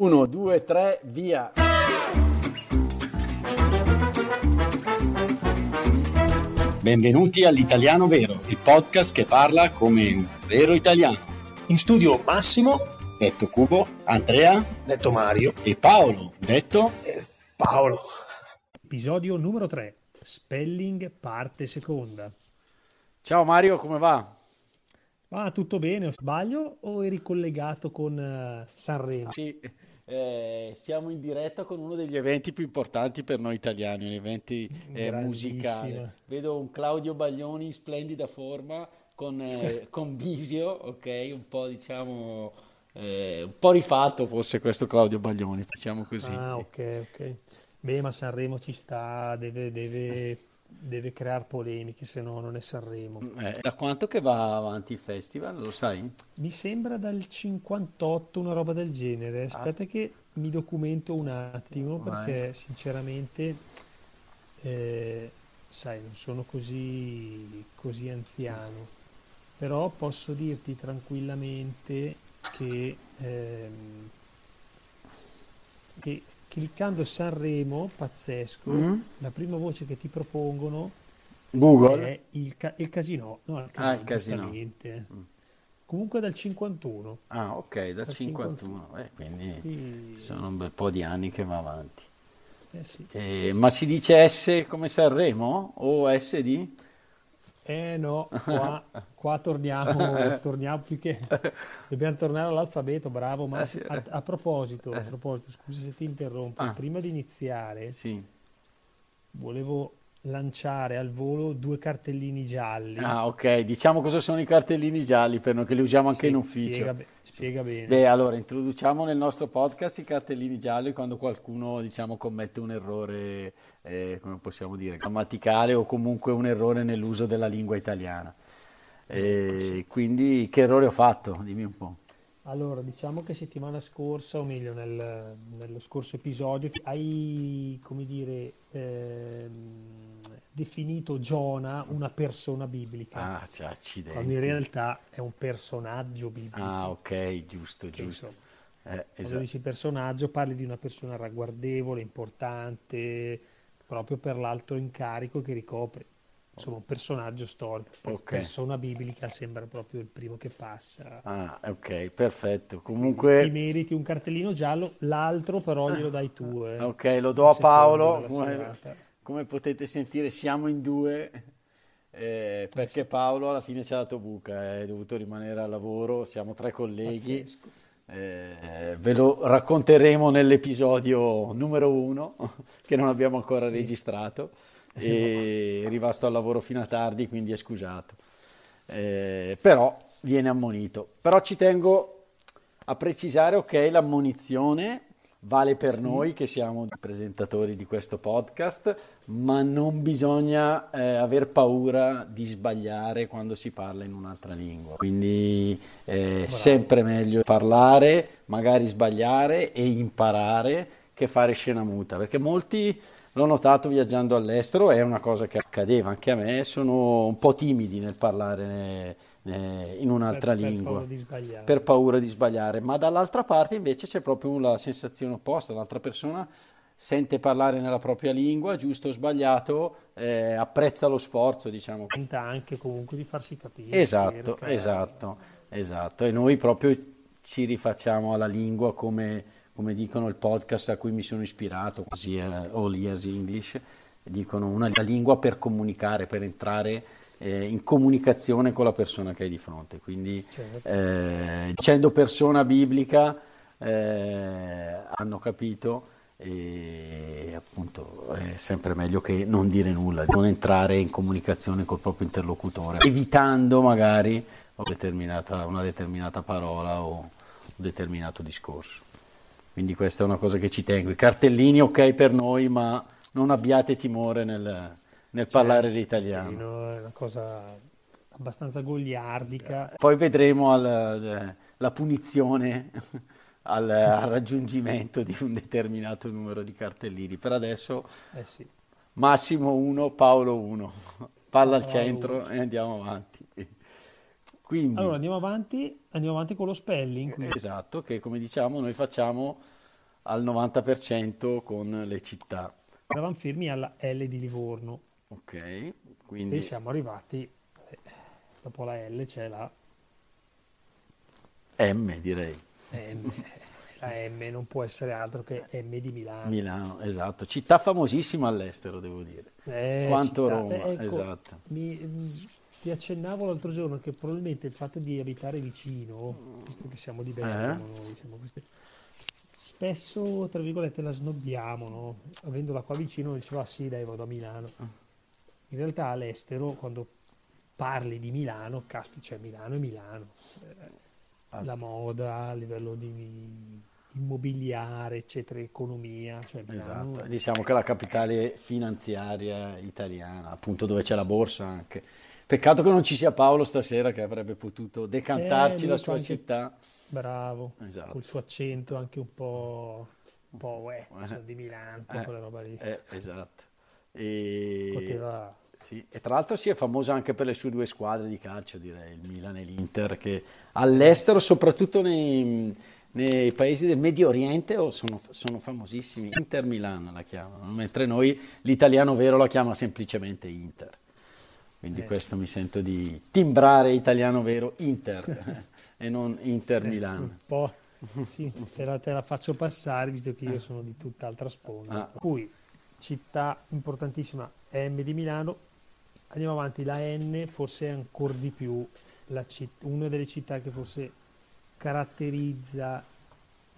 1, 2, 3, via. Benvenuti all'Italiano Vero, il podcast che parla come un vero italiano. In studio Massimo, Detto Cubo, Andrea detto Mario, e Paolo, detto e Paolo. Episodio numero 3, Spelling parte seconda. Ciao Mario, come va? Va tutto bene, o sbaglio o eri collegato con eh, Sanremo? Sì, eh, siamo in diretta con uno degli eventi più importanti per noi italiani, un evento eh, musicale. Vedo un Claudio Baglioni in splendida forma con, eh, con Bisio, ok, un po' diciamo, eh, un po' rifatto forse questo Claudio Baglioni, diciamo così. Ah, ok, ok. Beh, ma Sanremo ci sta, deve, deve, deve creare polemiche, se no non è Sanremo. Eh, da quanto che va avanti il festival, lo sai? Mi sembra dal 58, una roba del genere. Aspetta che mi documento un attimo Vai. perché sinceramente, eh, sai, non sono così, così anziano, però posso dirti tranquillamente che, ehm, che cliccando Sanremo, pazzesco, Mm? la prima voce che ti propongono Google? è il, ca- il casino, no, il Ah, il casino, casino. Mm. Comunque dal 51. Ah, ok, dal Dal 51, eh, quindi Sì, sono un bel po' di anni che va avanti. eh sì. Eh, ma si dice S come Sanremo o S di? Eh no, qua, qua torniamo, torniamo più che... Dobbiamo tornare all'alfabeto, bravo. Ma Eh sì. a, a proposito, a proposito, scusa se ti interrompo, Ah. prima di iniziare Sì. volevo lanciare al volo due cartellini gialli. Ah, ok, diciamo cosa sono i cartellini gialli per noi che li usiamo anche Sì, in ufficio. Spiega, be- spiega bene. Beh, allora introduciamo nel nostro podcast i cartellini gialli quando qualcuno, diciamo, commette un errore, eh, come possiamo dire, grammaticale o comunque un errore nell'uso della lingua italiana. E quindi che errore ho fatto? Dimmi un po'. Allora, diciamo che settimana scorsa, o meglio nel- nello scorso episodio, hai, come dire, ehm, definito Giona una persona biblica, Ah, c'è accidenti. quando in realtà è un personaggio biblico. Ah, ok, giusto, Che, giusto. insomma, Eh, Quando esatto. dici personaggio parli di una persona ragguardevole, importante, proprio per l'alto incarico che ricopre. Insomma, un personaggio storico. Per- Ok. Persona biblica sembra proprio il primo che passa. Ah, ok, perfetto. Ti Comunque, meriti un cartellino giallo, l'altro però glielo dai tu. eh, ok, lo do a Paolo. Come, come potete sentire, siamo in due eh, perché Paolo alla fine ci ha dato buca, è dovuto rimanere al lavoro. Siamo tre colleghi. Pazzesco. Eh, ve lo racconteremo nell'episodio numero uno che non abbiamo ancora registrato e è rimasto al lavoro fino a tardi, quindi è scusato. Eh, però viene ammonito. Però ci tengo a precisare, ok, l'ammonizione vale per noi che siamo i presentatori di questo podcast, ma non bisogna eh, aver paura di sbagliare quando si parla in un'altra lingua. Quindi è sempre meglio parlare, magari sbagliare e imparare che fare scena muta, perché molti l'ho notato viaggiando all'estero, è una cosa che accadeva anche a me, sono un po' timidi nel parlare eh, in un'altra Per- per lingua paura di sbagliare. per paura di sbagliare, ma dall'altra parte invece c'è proprio la sensazione opposta, l'altra persona sente parlare nella propria lingua, giusto o sbagliato, eh, apprezza lo sforzo, diciamo. Tenta anche comunque di farsi capire. Esatto, esatto, esatto. E noi proprio ci rifacciamo alla lingua come, come dicono il podcast a cui mi sono ispirato, così è All Years English, dicono una lingua per comunicare, per entrare eh, in comunicazione con la persona che hai di fronte. Quindi Certo. eh, dicendo persona biblica eh, hanno capito e appunto è sempre meglio che non dire nulla, non entrare in comunicazione col proprio interlocutore, evitando magari una determinata, una determinata parola o un determinato discorso. Quindi questa è una cosa che ci tengo. I cartellini ok per noi, ma non abbiate timore nel, nel parlare l'italiano. No, È una cosa abbastanza goliardica. Poi vedremo al- la punizione al, al raggiungimento di un determinato numero di cartellini. Per adesso Eh sì. Massimo 1, Paolo 1. Palla al Paolo centro uno. e andiamo avanti. Quindi, Allora andiamo avanti, andiamo avanti con lo spelling. quindi. esatto, che come diciamo noi facciamo al 90% con le città. Eravamo fermi alla L di Livorno Ok, e quindi siamo arrivati, eh, dopo la L c'è la M direi. M. La M non può essere altro che M di Milano. Milano, esatto. Città famosissima all'estero, devo dire. Eh, Quanto città- Roma, eh, ecco, esatto. mi- ti accennavo l'altro giorno che probabilmente il fatto di abitare vicino, visto che siamo di Bergamo, Eh? noi, siamo queste- spesso, tra virgolette, la snobbiamo, no? Avendola qua vicino, diceva, ah sì, dai, vado a Milano. In realtà all'estero, quando parli di Milano, caspita, cioè Milano è Milano. Eh, Ah, la moda, a livello di immobiliare, eccetera, economia, cioè Milano Esatto, diciamo che è la capitale finanziaria italiana, appunto dove c'è la borsa anche. Peccato che non ci sia Paolo stasera che avrebbe potuto decantarci Eh, la sua anche- città. Bravo, Esatto. col suo accento anche un po', un po' uè, Eh. di Milano, Eh, quella roba lì. Eh, esatto. E... Poteva... Sì, e tra l'altro si è famosa anche per le sue due squadre di calcio, direi, il Milan e l'Inter, che all'estero, soprattutto nei, nei paesi del Medio Oriente, oh, sono, sono famosissimi. Inter Milan la chiamano, mentre noi l'italiano vero la chiama semplicemente Inter. Quindi Eh, questo mi sento di timbrare italiano vero Inter e non Inter Milan. Un po', sì, te la, te la faccio passare visto che io sono di tutt'altra sponda. Ah. Cui, città importantissima, M di Milano. Andiamo avanti, la N forse ancora di più la citt- una delle città che forse caratterizza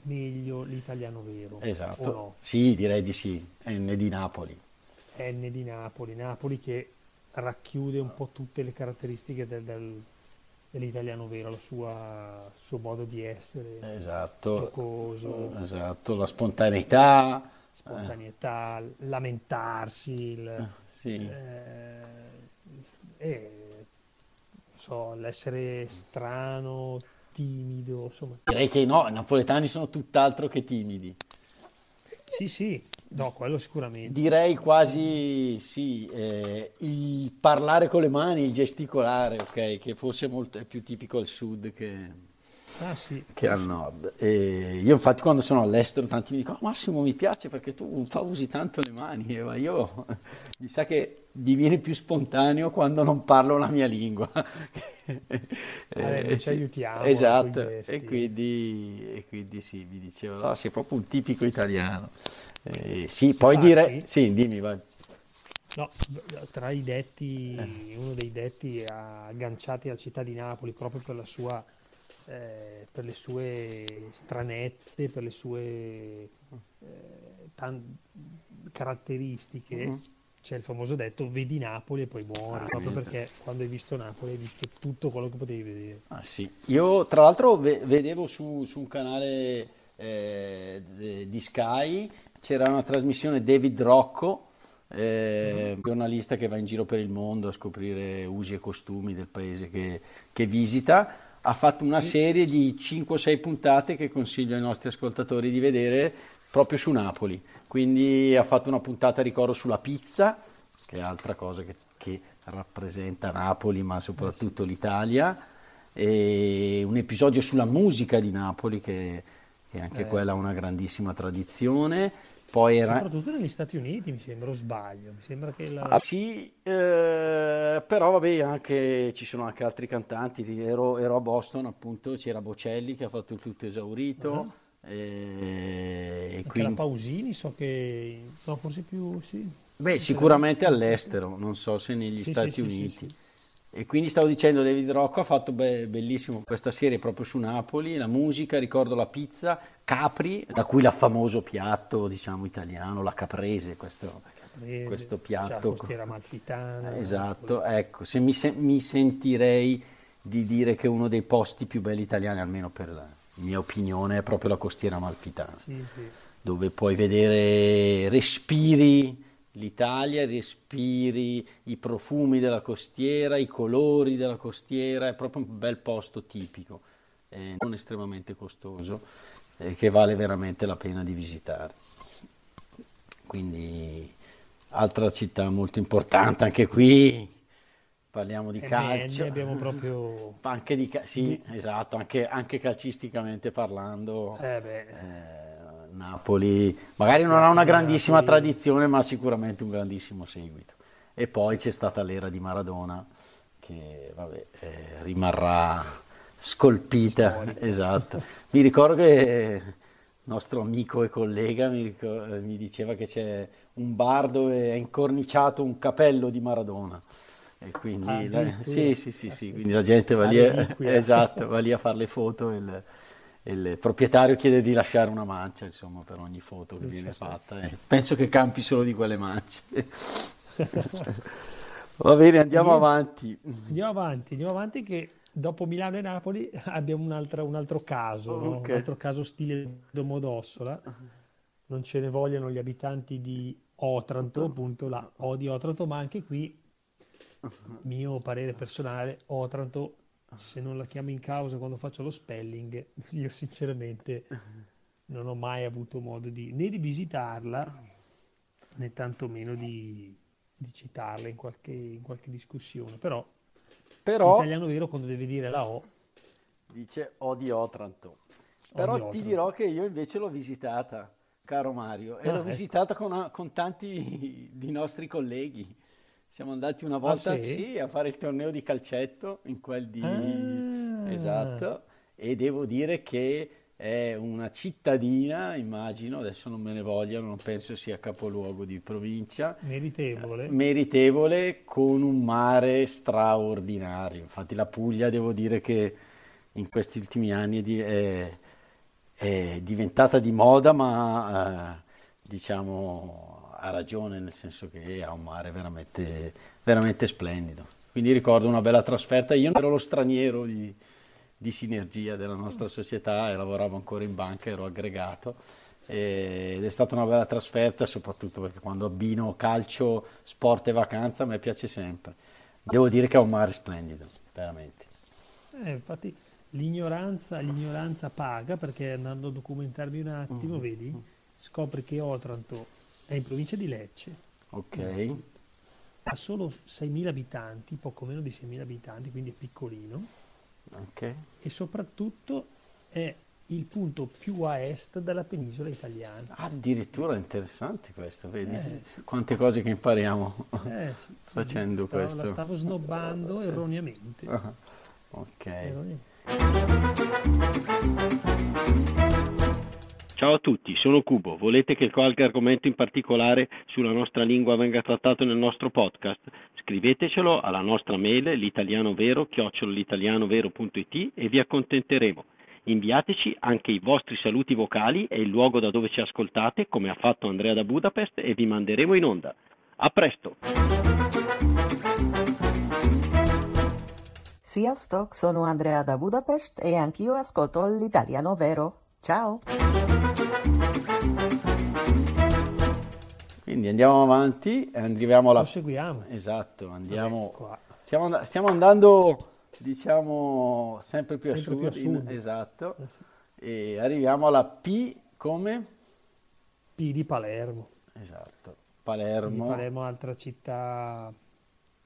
meglio l'italiano vero. o Esatto, no? sì, direi di sì, N di Napoli. N di Napoli, Napoli che racchiude un po' tutte le caratteristiche del- del- dell'italiano vero, la sua, il suo modo di essere, Esatto, giocoso, esatto, la spontaneità. spontaneità, lamentarsi, il, Sì. eh, e, non so, l'essere strano, timido, insomma. Direi che no, i napoletani sono tutt'altro che timidi. Sì, sì, no, quello sicuramente. Direi quasi sì, eh, il parlare con le mani, il gesticolare, ok, che forse è, molto, è più tipico al sud che, Ah sì, che al nord. E io infatti quando sono all'estero tanti mi dicono, "Oh, Massimo mi piace perché tu po' usi tanto le mani, Eh, ma io mi sa che diviene più spontaneo quando non parlo la mia lingua. Vabbè, noi ci aiutiamo Esatto, e quindi, e quindi sì, mi dicevo, no, sei proprio un tipico italiano. Eh, sì, poi Infatti- direi, sì, dimmi, vai. No, tra i detti, Eh. uno dei detti agganciati alla città di Napoli proprio per la sua, eh, per le sue stranezze, per le sue eh, tan- caratteristiche, Mhm. c'è il famoso detto vedi Napoli e poi muori, Ah, proprio niente. perché quando hai visto Napoli hai visto tutto quello che potevi vedere. Ah, sì. Io tra l'altro ve- vedevo su, su un canale eh, di Sky, c'era una trasmissione David Rocco, eh, un giornalista che va in giro per il mondo a scoprire usi e costumi del paese che, che visita. Ha fatto una serie di 5 o 6 puntate che consiglio ai nostri ascoltatori di vedere proprio su Napoli. Quindi ha fatto una puntata, ricordo, sulla pizza, che è altra cosa che, che rappresenta Napoli, ma soprattutto l'Italia, e un episodio sulla musica di Napoli, che, che anche Eh. quella ha una grandissima tradizione. Poi era... Soprattutto negli Stati Uniti, mi sembra, o sbaglio, mi sembra che la... Ah, sì, eh, però vabbè, anche, ci sono anche altri cantanti. Ero, ero a Boston, appunto, c'era Bocelli che ha fatto il tutto esaurito. e- e Anche quindi- la Pausini so che... No, forse più... Sì. Beh, sicuramente all'estero, non so se negli Sì, Stati sì, Uniti. sì. E quindi stavo dicendo, David Rocco ha fatto be- bellissimo questa serie proprio su Napoli, la musica, ricordo la pizza, Capri, da cui il famoso piatto, diciamo, italiano, la caprese, questo, Prende, questo la piatto. costiera amalfitana, Esatto, ecco, se mi, se- mi sentirei di dire che uno dei posti più belli italiani, almeno per la mia opinione, è proprio la costiera amalfitana Sì, sì. dove puoi vedere, respiri l'Italia, respiri i profumi della costiera, i colori della costiera, è proprio un bel posto tipico, eh, non estremamente costoso, eh, che vale veramente la pena di visitare. Quindi, altra città molto importante, anche qui parliamo di E calcio. abbiamo proprio... Anche di ca- sì, esatto, anche, anche calcisticamente parlando, Eh eh, Napoli magari non ha una grandissima tradizione, ma sicuramente un grandissimo seguito. E poi c'è stata l'era di Maradona, che vabbè, eh, rimarrà scolpita. Storica. Esatto. Mi ricordo che il nostro amico e collega mi, ricor- mi diceva che c'è un bar dove è incorniciato un capello di Maradona. E quindi, la- Addirittura. sì, sì, sì, sì, quindi la gente va lì, esatto, va lì a fare le foto il, il proprietario chiede di lasciare una mancia, insomma, per ogni foto che viene fatta. e penso che campi solo di quelle mance. Va bene, andiamo avanti. Andiamo avanti, andiamo avanti che dopo Milano e Napoli abbiamo un'altra- un altro caso, no? Ok. Un altro caso stile Domodossola. Non ce ne vogliono gli abitanti di Otranto, appunto la O di Otranto, ma anche qui, mio parere personale, Otranto, se non la chiamo in causa quando faccio lo spelling, io sinceramente non ho mai avuto modo di, né di visitarla, né tantomeno di, di citarla in qualche, in qualche discussione. Però Però L'italiano vero quando deve dire la O. dice odio Otranto. Però Odio ti Otranto. dirò che io invece l'ho visitata, caro Mario, e Ah, l'ho ecco. visitata con, con tanti di nostri colleghi. Siamo andati una volta Ah, sì? sì, a fare il torneo di calcetto in quel di... Ah. Esatto, e devo dire che è una cittadina, immagino, adesso non me ne vogliano, non penso sia capoluogo di provincia, Meritevole. meritevole con un mare straordinario. Infatti la Puglia devo dire che in questi ultimi anni è- è diventata di moda, ma eh, diciamo ha ragione, nel senso che ha un mare veramente, veramente splendido. Quindi ricordo una bella trasferta. Io ero lo straniero di, di sinergia della nostra società e lavoravo ancora in banca, ero aggregato ed è stata una bella trasferta, soprattutto perché quando abbino calcio, sport e vacanza a me piace sempre. Devo dire che ha un mare splendido, veramente. Eh, infatti l'ignoranza, l'ignoranza paga perché andando a documentarmi un attimo, Mm. vedi, scopri che Otranto è in provincia di Lecce, Ok, ha solo 6.000 abitanti, poco meno di 6.000 abitanti, quindi è piccolino, ok. e soprattutto è il punto più a est della penisola italiana. Addirittura interessante questo, vedi? Eh, Quante cose che impariamo Eh, sì, facendo stavo- questo. La stavo snobbando erroneamente. Ah, Ok. Erroneamente. Ciao a tutti, sono Cubo. Volete che qualche argomento in particolare sulla nostra lingua venga trattato nel nostro podcast? Scrivetecelo alla nostra mail l'italianovero-litalianovero.it e vi accontenteremo. Inviateci anche i vostri saluti vocali e il luogo da dove ci ascoltate, come ha fatto Andrea da Budapest, e vi manderemo in onda. A presto! Sziasztok, sono Andrea da Budapest e anch'io ascolto l'italiano vero. Ciao! Quindi andiamo avanti, e arriviamo alla... Proseguiamo. Esatto, andiamo... Qua. Stiamo, and- stiamo andando, diciamo, sempre più a Sempre più a sud, in- sud. esatto, Eh e arriviamo alla P come? P di Palermo. Esatto, Di Palermo, Palermo, altra città,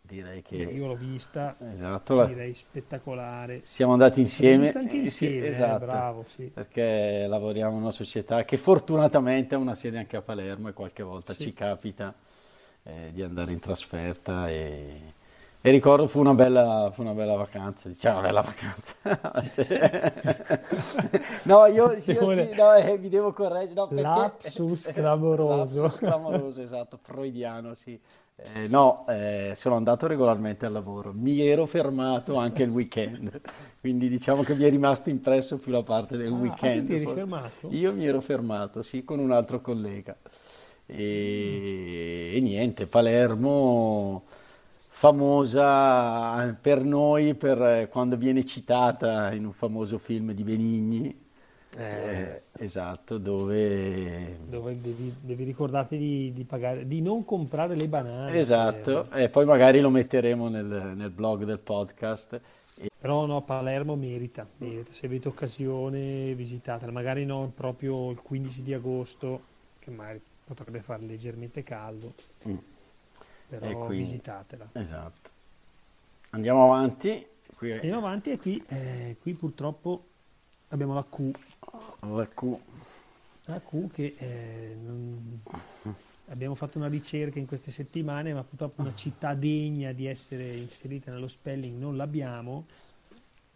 direi che... io l'ho vista, Esatto, la- direi spettacolare. siamo andati insieme, anche eh, insieme, eh, esatto, bravo, sì. perché lavoriamo in una società che fortunatamente ha una sede anche a Palermo e qualche volta Sì. ci capita eh, di andare in trasferta e, e ricordo fu una bella, fu una bella vacanza, diciamo una bella vacanza. no, io, io sì, no, eh, vi devo correggere, no, perché... Lapsus clamoroso. Lapsus clamoroso, esatto, freudiano, sì. Eh, no, eh, sono andato regolarmente al lavoro, mi ero fermato anche il weekend, quindi diciamo che mi è rimasto impresso più la parte del Ah, weekend. ah, tu ti eri fermato? Io mi ero fermato, sì, con un altro collega. E, e niente, Palermo famosa per noi per eh, quando viene citata in un famoso film di Benigni. Eh, esatto, dove Dove devi, devi ricordarti di, di pagare, di non comprare le banane. Esatto, eh. e poi magari lo metteremo nel, nel blog del podcast. E- Però no, Palermo merita, merita. Se avete occasione visitatela, magari non proprio il 15 di agosto, che magari potrebbe fare leggermente caldo, Mm, però quindi- visitatela. esatto. Andiamo avanti. Qui Andiamo avanti e qui, eh, qui purtroppo abbiamo la Q. la Q. La Q che eh, non- abbiamo fatto una ricerca in queste settimane, ma purtroppo una città degna di essere inserita nello spelling non l'abbiamo,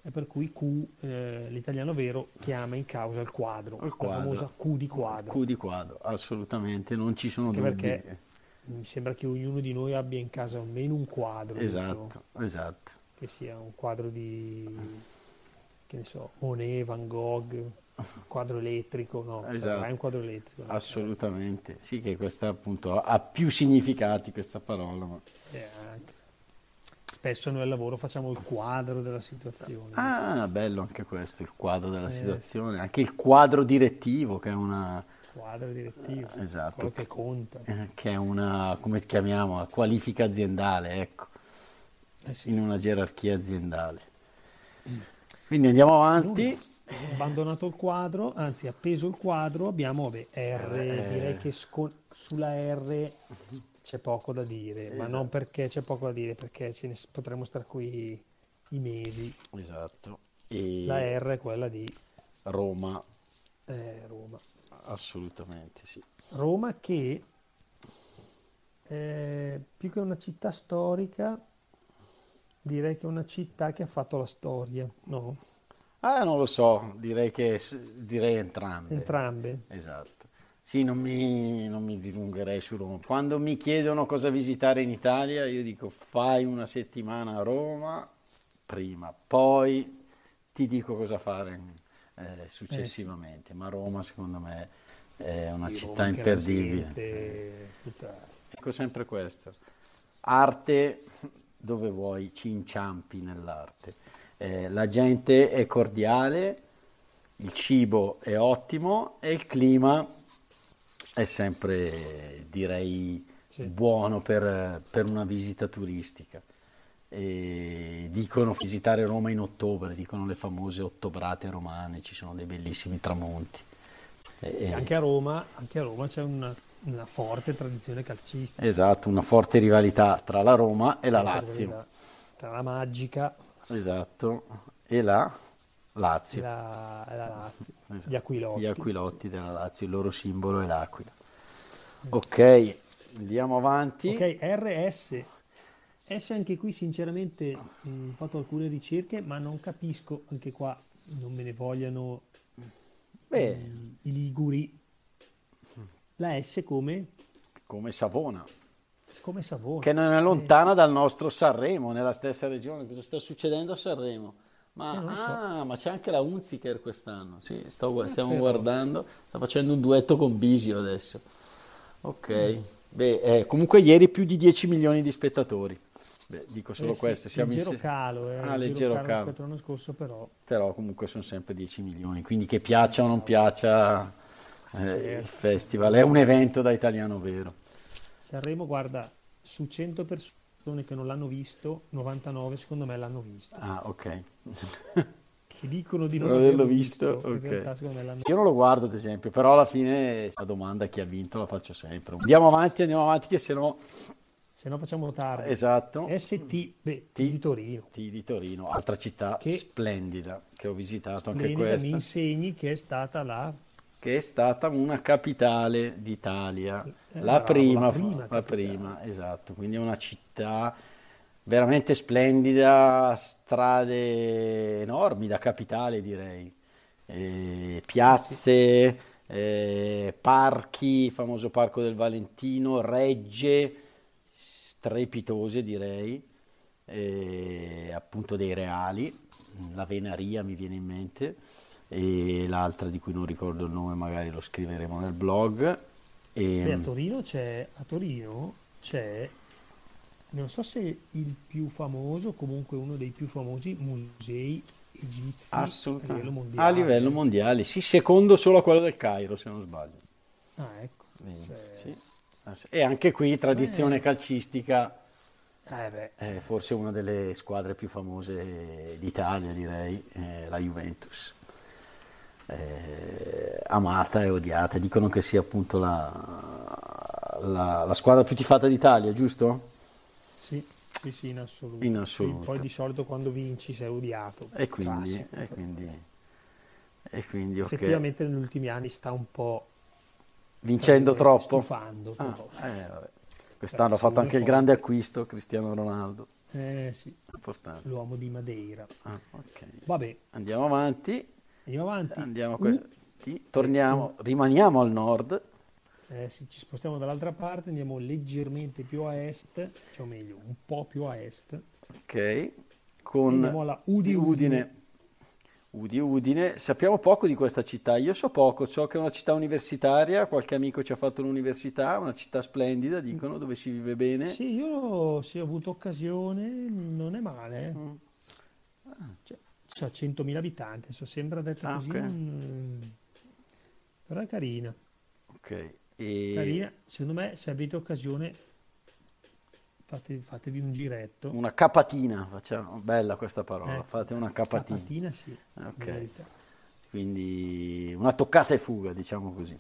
e per cui Q, eh, l'italiano vero, chiama in causa il quadro, Il la quadro. famosa Q di quadro. Q di quadro, assolutamente, non ci sono Anche dubbi. perché mi sembra che ognuno di noi abbia in casa almeno un quadro, Esatto, esatto. che sia un quadro di, che ne so, Monet, Van Gogh, quadro elettrico, no, cioè, Esatto. hai un quadro elettrico. no? Assolutamente, sì che questa appunto ha più significati questa parola. ma- Eh. Spesso noi al lavoro facciamo il quadro della situazione. Ah, bello anche questo, il quadro della Eh. situazione, anche il quadro direttivo che è una, Quadro direttivo, Esatto. quello che conta. eh, che è una, come chiamiamo, una qualifica aziendale, ecco, Eh sì. in una gerarchia aziendale. Quindi andiamo avanti. Abbandonato il quadro, anzi appeso il quadro, abbiamo vabbè, R, Eh. direi che sco- sulla R c'è poco da dire, ma non perché c'è poco da dire, perché ce ne potremmo stare qui i mesi. Esatto. E La R è quella di Roma, eh, Roma. assolutamente sì. Roma che eh, più che una città storica, direi che è una città che ha fatto la storia, no? Ah, non lo so, direi che direi entrambe. Entrambe. Esatto. Sì, non mi, non mi dilungherei su Roma. Quando mi chiedono cosa visitare in Italia, io dico fai una settimana a Roma prima, poi ti dico cosa fare eh, successivamente. Ma Roma, secondo me, è una Di città Roma imperdibile. gente- Ecco sempre questo. Arte dove vuoi, ci inciampi nell'arte. Eh, la gente è cordiale, il cibo è ottimo e il clima è sempre, direi, Sì. buono per, per una visita turistica. E dicono visitare Roma in ottobre, dicono le famose ottobrate romane, ci sono dei bellissimi tramonti. E- anche a Roma, anche a Roma c'è una, una forte tradizione calcistica. Esatto, una forte rivalità tra la Roma e la Lazio. Tra la Magica Esatto, e la Lazio. la, la Lazio, Esatto. gli Aquilotti. Gli Aquilotti della Lazio, il loro simbolo è l'aquila. Ok, andiamo avanti. Ok, RS. S anche qui sinceramente mh, ho fatto alcune ricerche, ma non capisco, anche qua non me ne vogliano Beh, mh, i liguri. La S come? come Savona, Come Savona. che non è lontana dal nostro Sanremo, nella stessa regione. Cosa sta succedendo a Sanremo? Ma, Eh, lo so. ah, ma c'è anche la Unziker quest'anno. Sì, sto gu- stiamo però. guardando. Sta facendo un duetto con Bisio adesso. Ok. Mm. Beh, eh, comunque ieri più di 10 milioni di spettatori. Beh, dico solo Eh sì, questo. Siamo in leggero se- calo, eh, Ah, leggero calo. rispetto all'anno scorso, però Però comunque sono sempre 10 milioni. Quindi che piaccia o non piaccia eh, il festival, è un evento da italiano vero. Sanremo, guarda, su 100 persone che non l'hanno visto, 99 secondo me l'hanno visto. Ah, ok. Che dicono di non Non averlo visto, visto, in ok. realtà Io non lo guardo ad esempio, però alla fine la domanda chi ha vinto la faccio sempre. Andiamo avanti, andiamo avanti che se no... Se no facciamo tardi. Esatto. ST, beh, T. di Torino. T di Torino, altra città Che- splendida che ho visitato anche Splendida, mi questa, insegni che è stata la che è stata una capitale d'Italia, Eh, la prima, la prima la prima, esatto, quindi è una città veramente splendida, strade enormi da capitale direi, Eh, piazze, eh, parchi, il famoso parco del Valentino, regge strepitose direi, eh, appunto dei reali, la Venaria mi viene in mente e l'altra di cui non ricordo il nome magari lo scriveremo nel blog. E, Beh, a Torino c'è, a Torino c'è, non so se il più famoso, comunque uno dei più famosi musei egizi a livello a mondiale. livello mondiale, sì, secondo solo a quello del Cairo se non sbaglio. Ah, ecco. Quindi, Se- sì. E anche qui tradizione calcistica, Eh beh, eh, forse una delle squadre più famose d'Italia direi, eh, la Juventus. Eh, amata e odiata, dicono che sia appunto la, la- la squadra più tifata d'Italia, giusto? sì, sì, sì, in assoluto. In assoluto. Poi di solito quando vinci sei odiato. E quindi, e quindi, e quindi ok. Effettivamente negli ultimi anni sta un po' Vincendo troppo? Stufando. Ah, eh. Quest'anno ha fatto anche il grande acquisto Cristiano Ronaldo. Eh sì, Importante. l'uomo di Madeira. Ah, ok. Vabbè, Andiamo avanti. Andiamo avanti. Andiamo a Uh, que- sì, torniamo, rimaniamo al nord. eh sì, ci spostiamo dall'altra parte, andiamo leggermente più a est, cioè o meglio, un po' più a est. Ok, con Andiamo alla Udi di Udine. Udi Udine. Sappiamo poco di questa città, io so poco, so che è una città universitaria, qualche amico ci ha fatto l'università, una città splendida, dicono, dove si vive bene. Sì, io sì, ho avuto occasione, non è male. Mm. Cioè, c'ha 100.000 abitanti, adesso sembra detta Ah, così, ok. un- però è carina. Ok, e Carina, secondo me se avete occasione fate- fatevi un giretto. una capatina, facciamo, bella questa parola, Eh, fate una capatina. Capatina sì, Ok. merita. Quindi una toccata e fuga, diciamo così.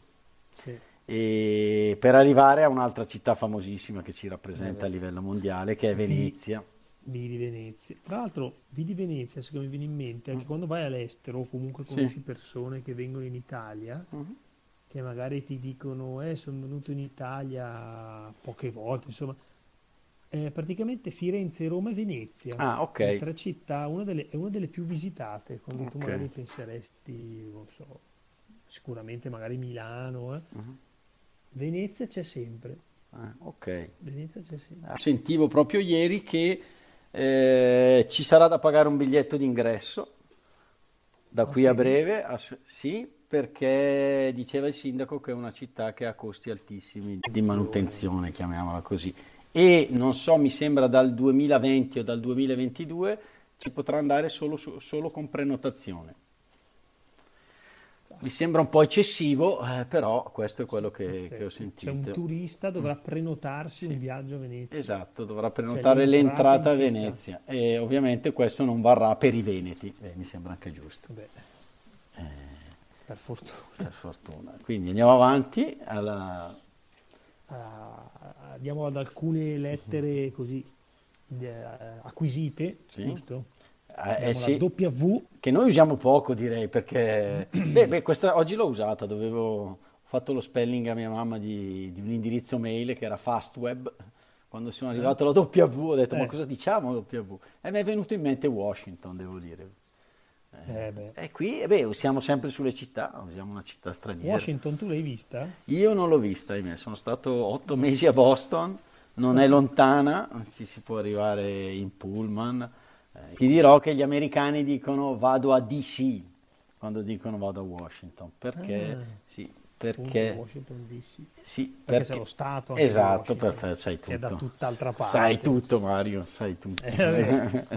Sì. E per arrivare a un'altra città famosissima che ci rappresenta a Vabbè. livello mondiale, che è Venezia. Vidi Venezia. Tra l'altro, Vidi Venezia, secondo me viene in mente, anche quando vai all'estero o comunque Mm. Sì. conosci persone che vengono in Italia, Mhm. che magari ti dicono, eh, sono venuto in Italia poche volte, insomma, eh, praticamente Firenze, Roma e Venezia. Ah, ok. Le tre città, una delle, è una delle più visitate, quando tu Ok. magari penseresti, non so, sicuramente magari Milano, eh. Mhm. Venezia c'è sempre, Ah, ok. Venezia c'è sempre. Ah, Sentivo proprio ieri che eh, ci sarà da pagare un biglietto d'ingresso da Ah, qui a breve, ass- sì, perché diceva il sindaco che è una città che ha costi altissimi di manutenzione, chiamiamola così. E non so, mi sembra dal 2020 o dal 2022 ci potrà andare solo, solo con prenotazione. Mi sembra un po' eccessivo, eh, però questo è quello che, che ho sentito. Cioè un turista dovrà prenotarsi un viaggio a Venezia. Esatto, dovrà prenotare l'entrata l'entrata a. Venezia e ovviamente questo non varrà per i veneti, eh, mi sembra anche giusto, Vabbè, per fortuna. per fortuna. Quindi andiamo avanti alla... Ah, andiamo ad alcune lettere così eh, acquisite, Sì. giusto? Eh, eh, sì, W, che noi usiamo poco direi perché beh, beh, questa oggi l'ho usata, dovevo, ho fatto lo spelling a mia mamma di, di un indirizzo mail che era Fastweb. Quando sono arrivato alla W ho detto ma Eh. cosa diciamo W? E mi è venuto in mente Washington, devo dire. eh, beh. E qui, eh beh, siamo sempre sulle città, usiamo una città straniera. Washington tu l'hai vista? Io non l'ho vista, ahimè, sono stato otto mesi a Boston, non è lontana, ci si può arrivare in pullman. Eh, ti dirò che gli americani dicono vado a DC quando dicono vado a Washington, perché Ah. sì, perché Washington DC. sì, Perché c'è lo Stato Esatto, perfetto, sai che è da tutto. tutt'altra parte. Sai tutto Mario, sai tutto. Eh,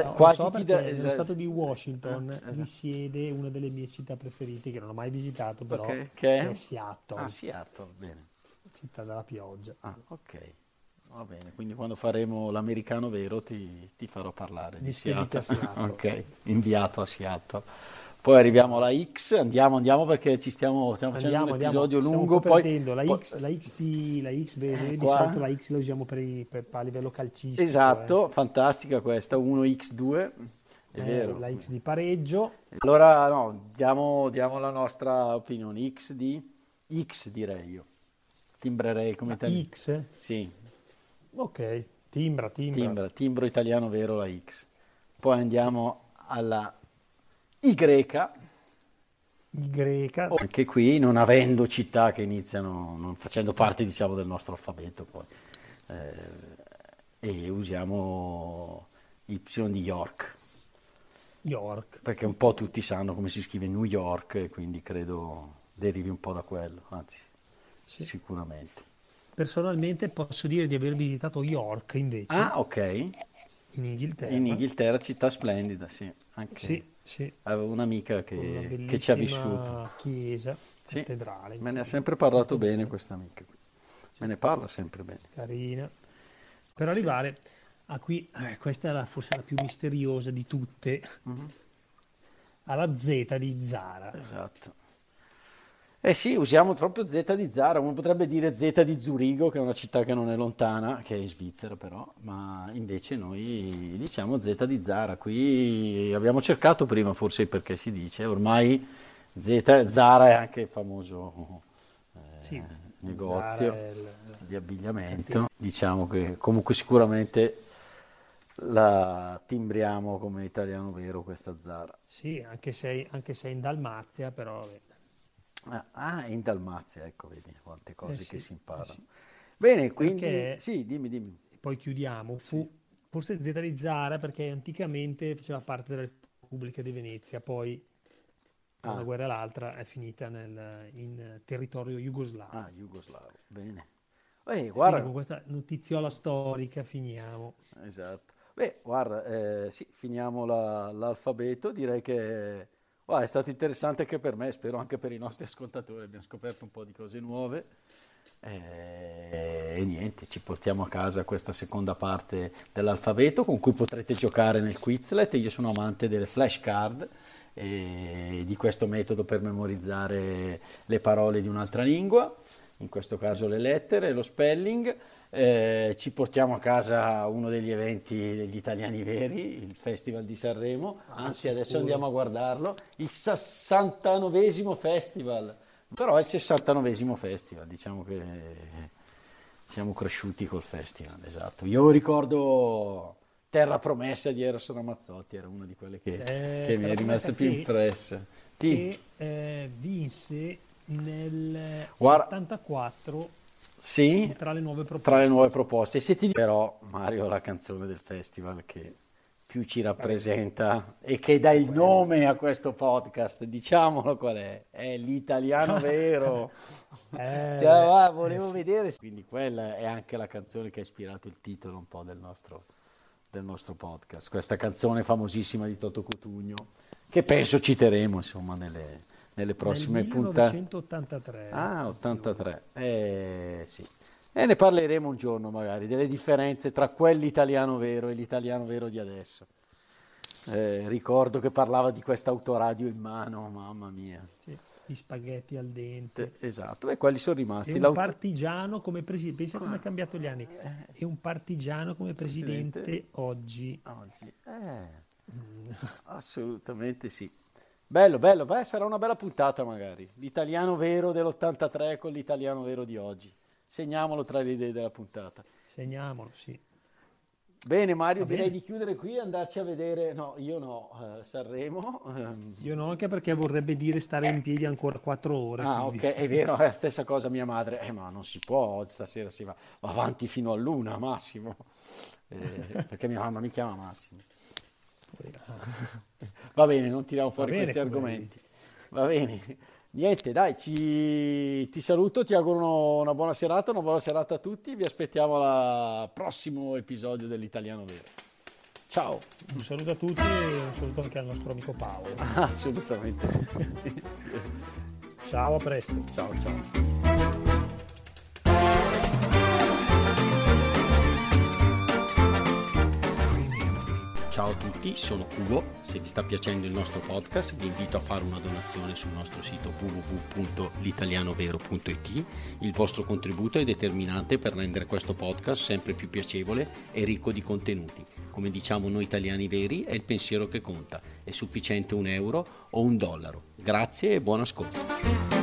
No, lo quasi so perché da- nello stato di Washington Eh, esatto. risiede una delle mie città preferite che non ho mai visitato però Ok, che è? è Seattle, Ah, Seattle, bene. città della pioggia. Ah, ok. Va bene, quindi quando faremo l'americano vero ti, ti farò parlare di Seattle. ok, inviato a Seattle. Poi arriviamo alla X, andiamo, andiamo perché ci stiamo, stiamo facendo Andiamo, un andiamo, episodio stiamo lungo. un po' Poi, la, poi- X, la X di, la X vedi, di Qua? solito la X la usiamo per, i- per- a livello calcistico. Esatto, fantastica questa, 1x2, è eh. Eh, vero. La X di pareggio, Allora, no, diamo, diamo la nostra opinione. X di X direi io. Timbrerei come italiano. X, Sì, ok, timbra, timbra. timbra, timbro italiano vero la X. Poi andiamo alla Y. Y, greca, Anche qui, non avendo città che iniziano, non facendo parte diciamo del nostro alfabeto poi, eh, e usiamo Y di York, York. perché un po' tutti sanno come si scrive New York e quindi credo derivi un po' da quello, anzi Sì. sicuramente. Personalmente posso dire di aver visitato York invece, Ah, ok, in Inghilterra. in Inghilterra città splendida, sì, anche Sì, sì, avevo un'amica che, che ci ha vissuto. chiesa, Sì, cattedrale, me ne ha sempre parlato bene questa amica, me ne parla sempre bene. carina. Per arrivare a qui, eh, questa è la- forse la più misteriosa di tutte, Mhm. alla Z di Zara. Esatto. Eh sì, usiamo proprio Z di Zara, uno potrebbe dire Z di Zurigo, che è una città che non è lontana, che è in Svizzera però, ma invece noi diciamo Z di Zara. Qui abbiamo cercato prima forse perché si dice, ormai Z, Zara è anche il famoso eh, Sì, negozio il- di abbigliamento. Diciamo che comunque sicuramente la timbriamo come italiano vero questa Zara. Sì, anche se, anche se in Dalmazia, però. Ah, ah, in Dalmazia, ecco, vedi quante cose Eh che sì, si eh imparano. sì. Bene, quindi Perché- sì, dimmi, dimmi. poi chiudiamo, fu forse Z di Zara perché anticamente faceva parte della Repubblica di Venezia, poi tra Ah. una guerra e l'altra è finita nel- in territorio jugoslavo. Ah, jugoslavo, bene. Eh, guarda, con questa notiziola storica finiamo. esatto. Beh, guarda, eh, sì, finiamo la- l'alfabeto, direi che guarda, è stato interessante anche per me, spero anche per i nostri ascoltatori, abbiamo scoperto un po' di cose nuove. Eh, E niente, ci portiamo a casa questa seconda parte dell'alfabeto con cui potrete giocare nel Quizlet. Io sono amante delle flashcard e di questo metodo per memorizzare le parole di un'altra lingua, in questo caso le lettere, lo spelling. Eh, ci portiamo a casa uno degli eventi degli italiani veri, il Festival di Sanremo, anzi adesso sicuro. andiamo a guardarlo, il 69esimo festival, però è il 69esimo festival, diciamo che siamo cresciuti col festival, esatto. Io ricordo Terra Promessa di Eros Ramazzotti, era una di quelle che, Eh, che mi è rimasta più che- impressa. Sì. E eh, vinse nel Guarda- 74 Sì, tra le nuove proposte. tra le nuove proposte. Se ti dico però, Mario, la canzone del festival che più ci rappresenta e che dà il nome a questo podcast, diciamolo qual è, è l'italiano vero. Eh, ah, volevo vedere, quindi quella è anche la canzone che ha ispirato il titolo un po' del nostro, del nostro podcast, questa canzone famosissima di Toto Cutugno, che penso citeremo insomma nelle, nelle prossime puntate. 1983. Ah, 83. Eh, sì. E ne parleremo un giorno magari delle differenze tra quell'italiano vero e l'italiano vero di adesso. Eh, ricordo che parlava di questa autoradio in mano, mamma mia. Sì, gli spaghetti al dente. Eh, Esatto, e quelli sono E rimasti. un L'auto- partigiano come presidente, pensa come è cambiato gli anni. E un partigiano come presidente, Presidente. oggi. Oggi. Eh, assolutamente sì. Bello, bello, beh, sarà una bella puntata magari. L'italiano vero dell'83 con l'italiano vero di oggi. Segniamolo tra le idee della puntata. Segniamolo, sì. Bene Mario, Va direi bene. di chiudere qui e andarci a vedere, no, io no, eh, Sanremo. ehm. Io no, anche perché vorrebbe dire stare in piedi ancora quattro ore. Ah, quindi- ok, è vero, è la stessa cosa mia madre. Eh, ma non si può, stasera si va, va avanti fino all'una, Massimo. Eh, perché mia mamma mi chiama Massimo. Va bene, non tiriamo fuori bene, questi argomenti. Va bene. Niente, dai, ci... ti saluto, ti auguro una buona serata, una buona serata a tutti. Vi aspettiamo al prossimo episodio dell'Italiano Vero. Ciao. Un saluto a tutti e un saluto anche al nostro amico Paolo. Assolutamente sì. Ciao, a presto. Ciao, ciao. Ciao a tutti, sono Cubo. Se vi sta piacendo il nostro podcast, vi invito a fare una donazione sul nostro sito www.litalianovero.it. Il vostro contributo è determinante per rendere questo podcast sempre più piacevole e ricco di contenuti. Come diciamo noi italiani veri, è il pensiero che conta. È sufficiente un euro o un dollaro. Grazie e buon ascolto.